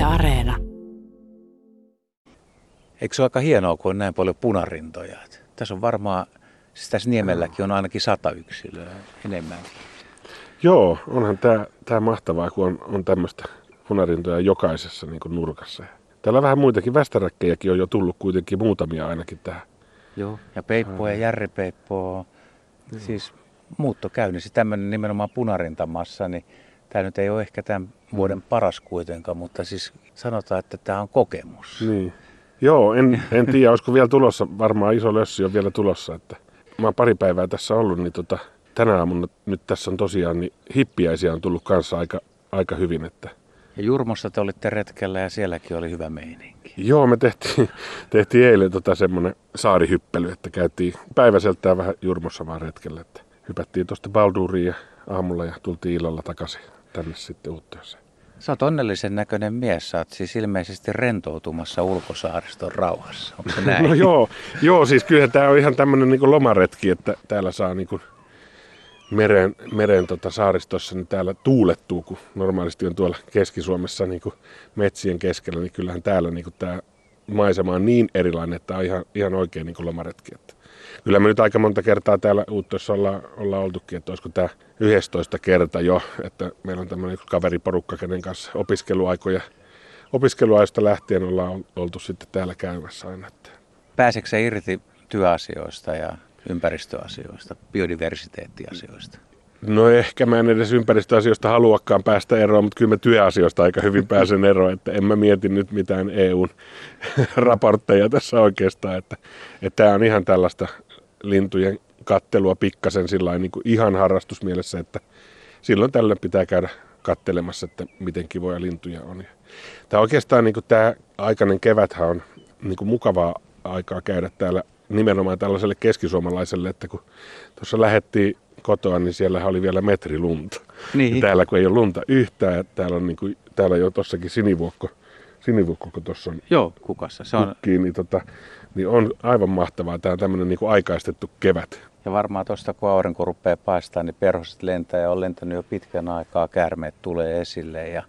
Yle Areena. Eikö se ole aika hienoa, kun on näin paljon punarintoja? Tässä on varmaan, siis tässä Niemelläkin on ainakin sata yksilöä enemmän. Joo, onhan tämä tää mahtavaa, kun on, on tämmöistä punarintoja jokaisessa niin kuin nurkassa. Täällä on vähän muitakin västäräkkejäkin on jo tullut kuitenkin muutamia ainakin tähän. Joo, ja peippo ja järripeippo, siis muuttokäynnissä. Tämmöinen nimenomaan punarintamassa, niin tämä nyt ei ole ehkä tämän vuoden paras kuitenkaan, mutta siis sanotaan, että tämä on kokemus. Niin. Joo, en, en tiedä, olisiko vielä tulossa, varmaan iso lössi on vielä tulossa. Että mä oon pari päivää tässä ollut, niin tota, tänä aamuna nyt tässä on tosiaan, niin hippiäisiä on tullut kanssa aika, aika hyvin. Että... Ja Jurmossa te olitte retkellä ja sielläkin oli hyvä meininki. Joo, me tehtiin, tehtiin eilen tota semmoinen saarihyppely, että käytiin päiväseltään vähän Jurmossa vaan retkellä. Että hypättiin tuosta Balduriin ja aamulla ja tultiin illalla takaisin tänne sitten Uutteeseen. Sä oot onnellisen näköinen mies, sä oot siis ilmeisesti rentoutumassa ulkosaariston rauhassa, onko se näin? No joo, joo siis kyllä tämä on ihan tämmöinen niin lomaretki, että täällä saa niin kuin meren, meren tota saaristossa, niin täällä tuulettuu, kun normaalisti on tuolla Keski-Suomessa niin kuin metsien keskellä, niin kyllähän täällä niin kuin tämä maisema on niin erilainen, että on ihan, ihan oikein niin lomaretki. Että kyllä me nyt aika monta kertaa täällä Uuttoissa ollaan, ollaan oltukin, että olisiko tämä 11 kerta jo, että meillä on tämmöinen kaveriporukka, kenen kanssa opiskeluaikoja, opiskeluajoista lähtien ollaan oltu sitten täällä käymässä aina. Pääseekö se irti työasioista ja ympäristöasioista, biodiversiteettiasioista? No ehkä mä en edes ympäristöasioista haluakaan päästä eroon, mutta kyllä mä työasioista aika hyvin pääsen eroon, että en mä mieti nyt mitään EUn raportteja tässä oikeastaan, että, että tämä on ihan tällaista lintujen kattelua pikkasen sillä niin kuin ihan harrastusmielessä, että silloin tällöin pitää käydä kattelemassa, että miten kivoja lintuja on. Tämä oikeastaan niin kuin tämä aikainen keväthän on niin kuin mukavaa aikaa käydä täällä nimenomaan tällaiselle keskisuomalaiselle, että kun tuossa lähettiin kotoa, niin siellä oli vielä metri lunta. Niin. Ja täällä kun ei ole lunta yhtään, täällä on, niin kuin, täällä jo tuossakin sinivuokko, sinivuokko kun tuossa on Joo, kukassa. Se on... Niin, tota, niin on aivan mahtavaa. Tämä on tämmöinen niin kuin aikaistettu kevät. Ja varmaan tuosta kun aurinko rupeaa paistaa, niin perhoset lentää ja on lentänyt jo pitkän aikaa, käärmeet tulee esille ja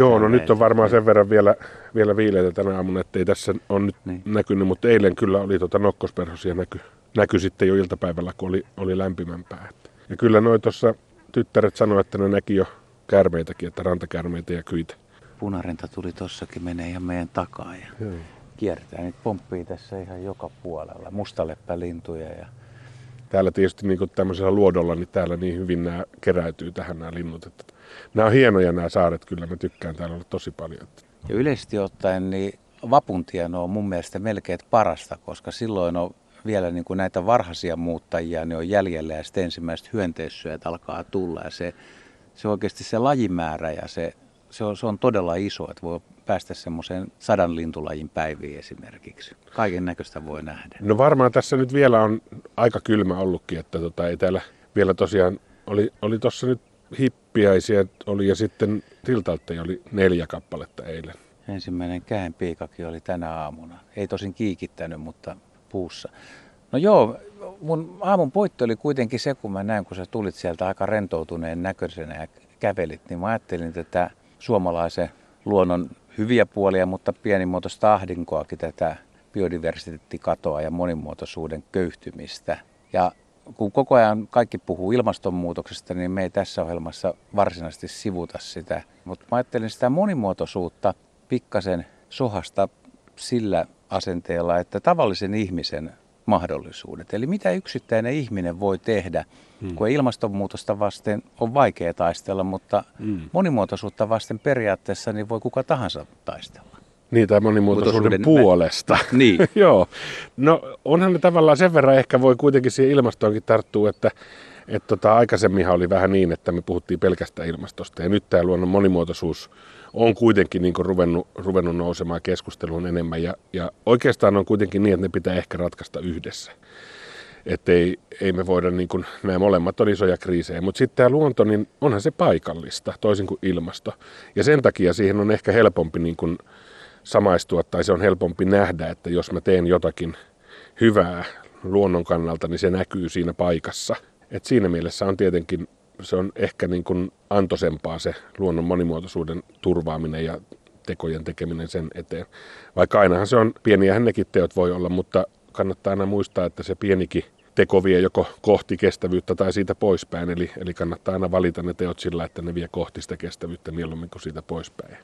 Joo, no nyt on varmaan sen verran vielä, vielä viileitä tänä aamuna, että ei tässä on nyt niin. näkynyt, mutta eilen kyllä oli tota nokkosperhosia näky, näky sitten jo iltapäivällä, kun oli, oli lämpimämpää. Ja kyllä noin tuossa tyttäret sanoivat, että ne näki jo käärmeitäkin, että rantakärmeitä ja kyitä. Punarinta tuli tossakin, menee ihan meidän takaa ja Joo. kiertää. Niitä pomppii tässä ihan joka puolella. Mustaleppälintuja ja täällä tietysti niin kuin tämmöisellä luodolla, niin täällä niin hyvin nämä keräytyy tähän nämä linnut. Että nämä on hienoja nämä saaret, kyllä mä tykkään täällä olla tosi paljon. Ja yleisesti ottaen niin vapuntieno on mun mielestä melkein parasta, koska silloin on vielä niin kuin näitä varhaisia muuttajia, ne on jäljellä ja sitten ensimmäiset hyönteissyöt alkaa tulla ja se, se oikeasti se lajimäärä ja se, se, on, se on todella iso, että voi päästä semmoiseen sadan lintulajin päiviin esimerkiksi. Kaiken näköistä voi nähdä. No varmaan tässä nyt vielä on aika kylmä ollutkin, että tota, ei täällä vielä tosiaan, oli, oli tuossa nyt hippiäisiä oli ja sitten tiltalta oli neljä kappaletta eilen. Ensimmäinen käenpiikakin oli tänä aamuna. Ei tosin kiikittänyt, mutta puussa. No joo, mun aamun poitto oli kuitenkin se, kun mä näin, kun sä tulit sieltä aika rentoutuneen näköisenä ja kävelit, niin mä ajattelin tätä suomalaisen luonnon hyviä puolia, mutta pienimuotoista ahdinkoakin tätä biodiversiteettikatoa ja monimuotoisuuden köyhtymistä. Ja kun koko ajan kaikki puhuu ilmastonmuutoksesta, niin me ei tässä ohjelmassa varsinaisesti sivuta sitä. Mutta mä ajattelin sitä monimuotoisuutta pikkasen sohasta sillä asenteella, että tavallisen ihmisen mahdollisuudet. Eli mitä yksittäinen ihminen voi tehdä, hmm. kun ilmastonmuutosta vasten on vaikea taistella, mutta hmm. monimuotoisuutta vasten periaatteessa niin voi kuka tahansa taistella. Niin, tai monimuotoisuuden puolesta. Niin. Joo. No onhan ne tavallaan sen verran ehkä voi kuitenkin siihen ilmastoonkin tarttua, että et tota, aikaisemminhan oli vähän niin, että me puhuttiin pelkästään ilmastosta. Ja nyt tämä luonnon monimuotoisuus on kuitenkin niin ruvennut, ruvennut nousemaan keskusteluun enemmän. Ja, ja oikeastaan on kuitenkin niin, että ne pitää ehkä ratkaista yhdessä. Että ei, ei me voida, niin kuin, nämä molemmat on isoja kriisejä. Mutta sitten tämä luonto, niin onhan se paikallista, toisin kuin ilmasto. Ja sen takia siihen on ehkä helpompi niin kuin, samaistua tai se on helpompi nähdä, että jos mä teen jotakin hyvää luonnon kannalta, niin se näkyy siinä paikassa. Et siinä mielessä on tietenkin, se on ehkä niin kuin antosempaa se luonnon monimuotoisuuden turvaaminen ja tekojen tekeminen sen eteen. Vaikka ainahan se on, pieniähän nekin teot voi olla, mutta kannattaa aina muistaa, että se pienikin teko vie joko kohti kestävyyttä tai siitä poispäin. Eli, eli kannattaa aina valita ne teot sillä, että ne vie kohti sitä kestävyyttä mieluummin kuin siitä poispäin.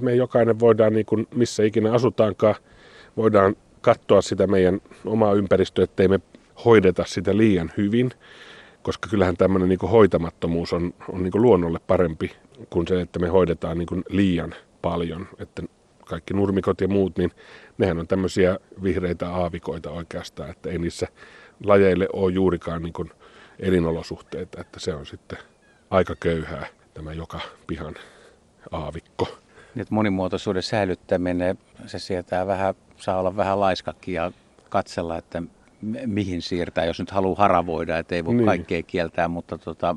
Me jokainen voidaan, niin kuin missä ikinä asutaankaan, voidaan katsoa sitä meidän omaa ympäristöä, ettei me hoideta sitä liian hyvin, koska kyllähän tämmöinen niin hoitamattomuus on, on niin luonnolle parempi kuin se, että me hoidetaan niin liian paljon. Että kaikki nurmikot ja muut, niin nehän on tämmöisiä vihreitä aavikoita oikeastaan, että ei niissä lajeille ole juurikaan niin elinolosuhteita, että se on sitten aika köyhää tämä joka pihan aavikko. Nyt monimuotoisuuden säilyttäminen, se sietää vähän, saa olla vähän laiskakin ja katsella, että mihin siirtää, jos nyt haluaa haravoida, että ei voi niin. kaikkea kieltää, mutta tota,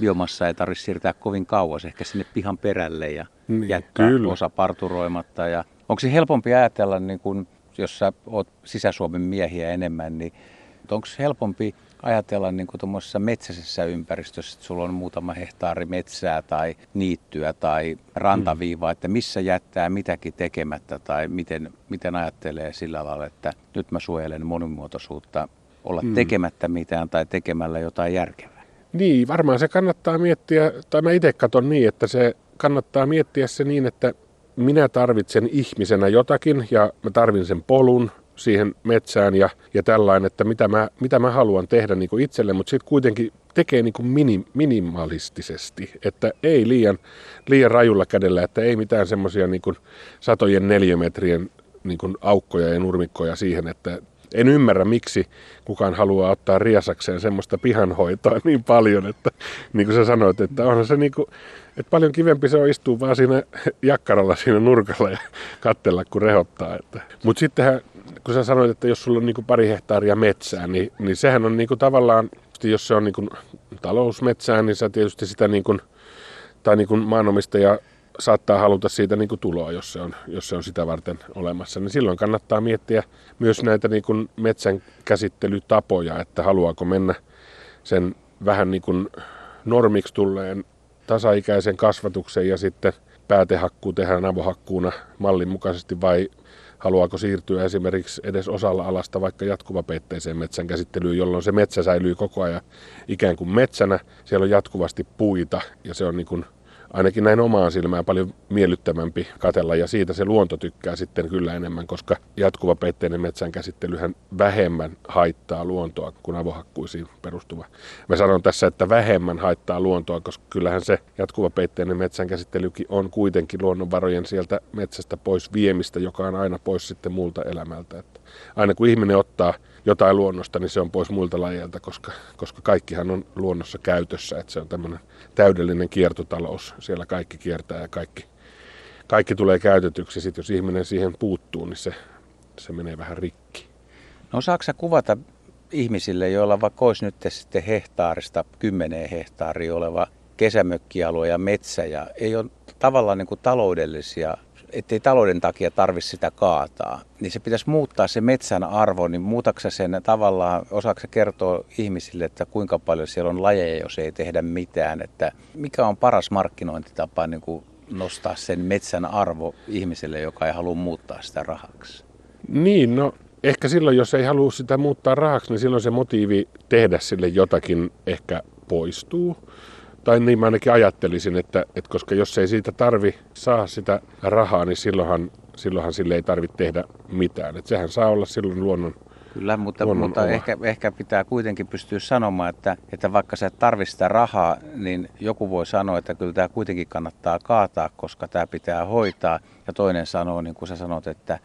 biomassa ei tarvitse siirtää kovin kauas, ehkä sinne pihan perälle ja niin, jättää kyllä. osa parturoimatta. Ja onko se helpompi ajatella, niin kun, jos sä oot Sisä-Suomen miehiä enemmän, niin onko helpompi ajatella niin kuin metsäisessä ympäristössä, että sulla on muutama hehtaari metsää tai niittyä tai rantaviivaa, että missä jättää mitäkin tekemättä tai miten, miten ajattelee sillä lailla, että nyt mä suojelen monimuotoisuutta olla mm. tekemättä mitään tai tekemällä jotain järkevää. Niin, varmaan se kannattaa miettiä, tai mä itse katson niin, että se kannattaa miettiä se niin, että minä tarvitsen ihmisenä jotakin ja mä tarvin sen polun, siihen metsään ja, ja tällainen, että mitä mä, mitä mä haluan tehdä niin kuin itselle, mutta sitten kuitenkin tekee niin kuin minim, minimalistisesti, että ei liian, liian rajulla kädellä, että ei mitään semmoisia niin satojen neliömetrien niin kuin aukkoja ja nurmikkoja siihen, että en ymmärrä, miksi kukaan haluaa ottaa riasakseen semmoista pihanhoitoa niin paljon, että niin kuin sä sanoit, että onhan se niin kuin, että paljon kivempi se on istua vaan siinä jakkaralla siinä nurkalla ja katsella, kun rehottaa. Mutta sittenhän kun sä sanoit, että jos sulla on niin pari hehtaaria metsää, niin, niin sehän on niin tavallaan, jos se on niin talousmetsää, niin sä tietysti sitä niin kuin, tai niin maanomistaja saattaa haluta siitä niin tuloa, jos se, on, jos se on sitä varten olemassa. Niin silloin kannattaa miettiä myös näitä niin kuin metsän käsittelytapoja, että haluaako mennä sen vähän niin kuin normiksi tulleen tasaikäisen kasvatuksen ja sitten päätehakkuu tehdään avohakkuuna mallin mukaisesti vai haluaako siirtyä esimerkiksi edes osalla alasta vaikka jatkuvapeitteiseen metsän käsittelyyn, jolloin se metsä säilyy koko ajan ikään kuin metsänä. Siellä on jatkuvasti puita ja se on niin kuin ainakin näin omaan silmään paljon miellyttävämpi katella ja siitä se luonto tykkää sitten kyllä enemmän, koska jatkuva peitteinen metsän käsittelyhän vähemmän haittaa luontoa kuin avohakkuisiin perustuva. Mä sanon tässä, että vähemmän haittaa luontoa, koska kyllähän se jatkuva peitteinen metsän käsittelykin on kuitenkin luonnonvarojen sieltä metsästä pois viemistä, joka on aina pois sitten muulta elämältä. Että aina kun ihminen ottaa jotain luonnosta, niin se on pois muilta lajeilta, koska, koska kaikkihan on luonnossa käytössä, että se on tämmöinen täydellinen kiertotalous. Siellä kaikki kiertää ja kaikki, kaikki tulee käytetyksi. Sitten jos ihminen siihen puuttuu, niin se, se menee vähän rikki. No osaako kuvata ihmisille, joilla vaikka olisi nyt sitten hehtaarista kymmeneen hehtaaria oleva kesämökkialue ja metsä ja ei ole tavallaan niin kuin taloudellisia ettei talouden takia tarvitse sitä kaataa, niin se pitäisi muuttaa se metsän arvo, niin muutaksa sen tavallaan, osaako se kertoa ihmisille, että kuinka paljon siellä on lajeja, jos ei tehdä mitään, että mikä on paras markkinointitapa niin kuin nostaa sen metsän arvo ihmiselle, joka ei halua muuttaa sitä rahaksi? Niin, no ehkä silloin, jos ei halua sitä muuttaa rahaksi, niin silloin se motiivi tehdä sille jotakin ehkä poistuu tai niin mä ainakin ajattelisin, että, että koska jos ei siitä tarvi saa sitä rahaa, niin silloinhan, silloinhan sille ei tarvitse tehdä mitään. Että sehän saa olla silloin luonnon Kyllä, mutta, mutta ehkä, ehkä pitää kuitenkin pystyä sanomaan, että, että vaikka sä et tarvitse sitä rahaa, niin joku voi sanoa, että kyllä tämä kuitenkin kannattaa kaataa, koska tämä pitää hoitaa. Ja toinen sanoo, niin kuin sä sanot, että,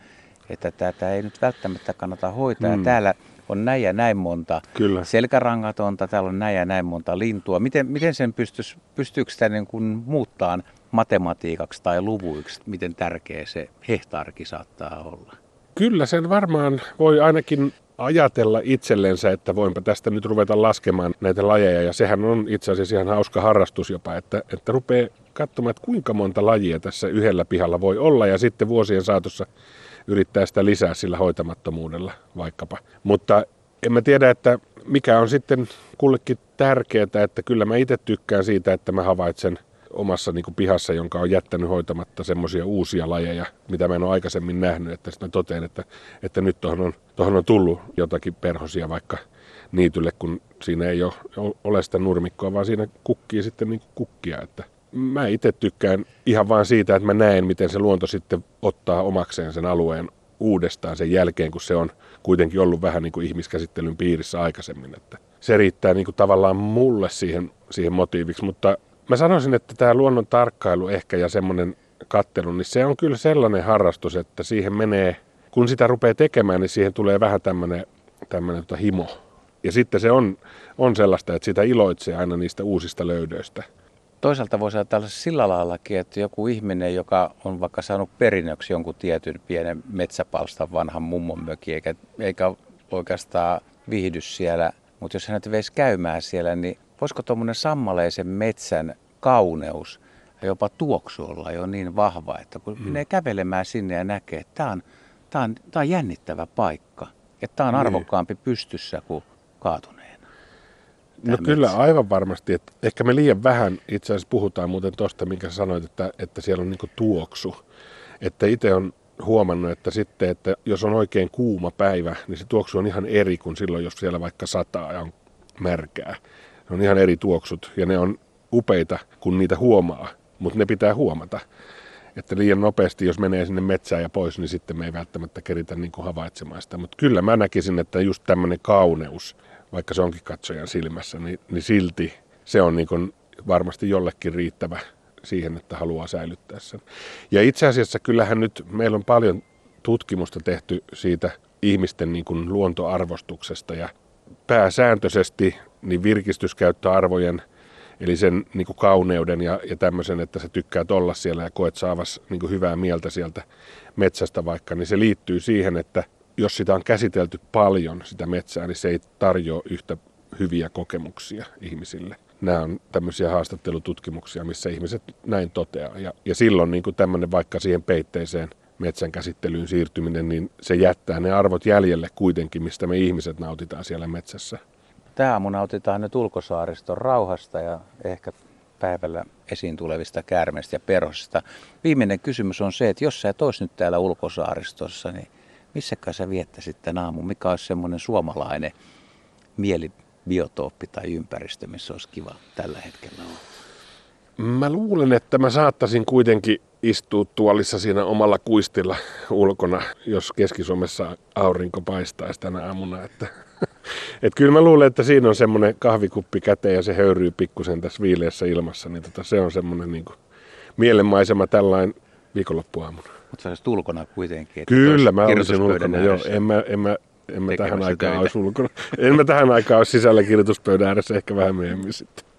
että tätä ei nyt välttämättä kannata hoitaa. Hmm. Ja täällä on näin ja näin monta Kyllä. selkärangatonta, täällä on näin ja näin monta lintua. Miten, miten sen pystyisi, pystyykö sitä niin kuin muuttaa matematiikaksi tai luvuiksi, miten tärkeä se hehtaarikin saattaa olla? Kyllä sen varmaan voi ainakin ajatella itsellensä, että voinpa tästä nyt ruveta laskemaan näitä lajeja. Ja sehän on itse asiassa ihan hauska harrastus jopa, että, että rupeaa katsomaan, että kuinka monta lajia tässä yhdellä pihalla voi olla. Ja sitten vuosien saatossa yrittää sitä lisää sillä hoitamattomuudella vaikkapa. Mutta en mä tiedä, että mikä on sitten kullekin tärkeää, että kyllä mä itse tykkään siitä, että mä havaitsen omassa niin kuin pihassa, jonka on jättänyt hoitamatta semmoisia uusia lajeja, mitä mä en ole aikaisemmin nähnyt. Että sitten mä totean, että, että nyt tuohon on, tohon on tullut jotakin perhosia vaikka niitylle, kun siinä ei ole, ole sitä nurmikkoa, vaan siinä kukkii sitten niin kukkia. Että mä itse tykkään ihan vain siitä, että mä näen, miten se luonto sitten ottaa omakseen sen alueen uudestaan sen jälkeen, kun se on kuitenkin ollut vähän niin kuin ihmiskäsittelyn piirissä aikaisemmin. Että se riittää niin kuin tavallaan mulle siihen, siihen motiiviksi, mutta mä sanoisin, että tämä luonnon tarkkailu ehkä ja semmoinen kattelu, niin se on kyllä sellainen harrastus, että siihen menee, kun sitä rupeaa tekemään, niin siihen tulee vähän tämmöinen, tämmöinen tota himo. Ja sitten se on, on sellaista, että sitä iloitsee aina niistä uusista löydöistä. Toisaalta voisi ajatella sillä laillakin, että joku ihminen, joka on vaikka saanut perinnöksi jonkun tietyn pienen metsäpalstan vanhan mummon mökin, eikä, eikä oikeastaan viihdy siellä, mutta jos hänet veisi käymään siellä, niin voisiko tuommoinen sammaleisen metsän kauneus ja jopa tuoksu olla jo niin vahva, että kun hmm. menee kävelemään sinne ja näkee, että tämä on, tämä on, tämä on jännittävä paikka, että tämä on niin. arvokkaampi pystyssä kuin kaatuneena. No metsä. kyllä aivan varmasti, että ehkä me liian vähän itse asiassa puhutaan muuten tuosta, minkä sanoit, että, että siellä on niinku tuoksu. Että itse on huomannut, että sitten, että jos on oikein kuuma päivä, niin se tuoksu on ihan eri kuin silloin, jos siellä vaikka sataa ja on märkää. Ne on ihan eri tuoksut ja ne on upeita, kun niitä huomaa, mutta ne pitää huomata. Että liian nopeasti, jos menee sinne metsään ja pois, niin sitten me ei välttämättä keritä niin kuin havaitsemaan sitä. Mutta kyllä mä näkisin, että just tämmöinen kauneus, vaikka se onkin katsojan silmässä, niin, niin silti se on niin kuin varmasti jollekin riittävä siihen, että haluaa säilyttää sen. Ja itse asiassa kyllähän nyt meillä on paljon tutkimusta tehty siitä ihmisten niin kuin luontoarvostuksesta ja pääsääntöisesti niin virkistyskäyttöarvojen Eli sen niin kuin kauneuden ja, ja tämmöisen, että sä tykkäät olla siellä ja koet saavas niin kuin hyvää mieltä sieltä metsästä vaikka, niin se liittyy siihen, että jos sitä on käsitelty paljon, sitä metsää, niin se ei tarjoa yhtä hyviä kokemuksia ihmisille. Nämä on tämmöisiä haastattelututkimuksia, missä ihmiset näin toteaa. Ja, ja silloin niin kuin tämmöinen vaikka siihen peitteeseen metsän käsittelyyn siirtyminen, niin se jättää ne arvot jäljelle kuitenkin, mistä me ihmiset nautitaan siellä metsässä. Tämä aamu nautitaan nyt ulkosaariston rauhasta ja ehkä päivällä esiin tulevista käärmeistä ja perhosista. Viimeinen kysymys on se, että jos sä et olisi nyt täällä ulkosaaristossa, niin missäkään sä viettäisit tämän aamun? Mikä olisi semmoinen suomalainen mielibiotooppi tai ympäristö, missä olisi kiva tällä hetkellä olla? Mä luulen, että mä saattaisin kuitenkin istua tuolissa siinä omalla kuistilla ulkona, jos Keski-Suomessa aurinko paistaisi tänä aamuna. Että, et kyllä mä luulen, että siinä on semmoinen kahvikuppi käteen ja se höyryy pikkusen tässä viileässä ilmassa. Niin tota, se on semmoinen niin mielenmaisema tällainen viikonloppuaamuna. Mutta se olisi ulkona kuitenkin. Kyllä, mä olisin ulkona, joo. En mä, en mä, en mä tähän aikaan olisi ulkona. En mä tähän aikaan olisi sisällä kirjoituspöydän ääressä, ehkä vähän myöhemmin sitten.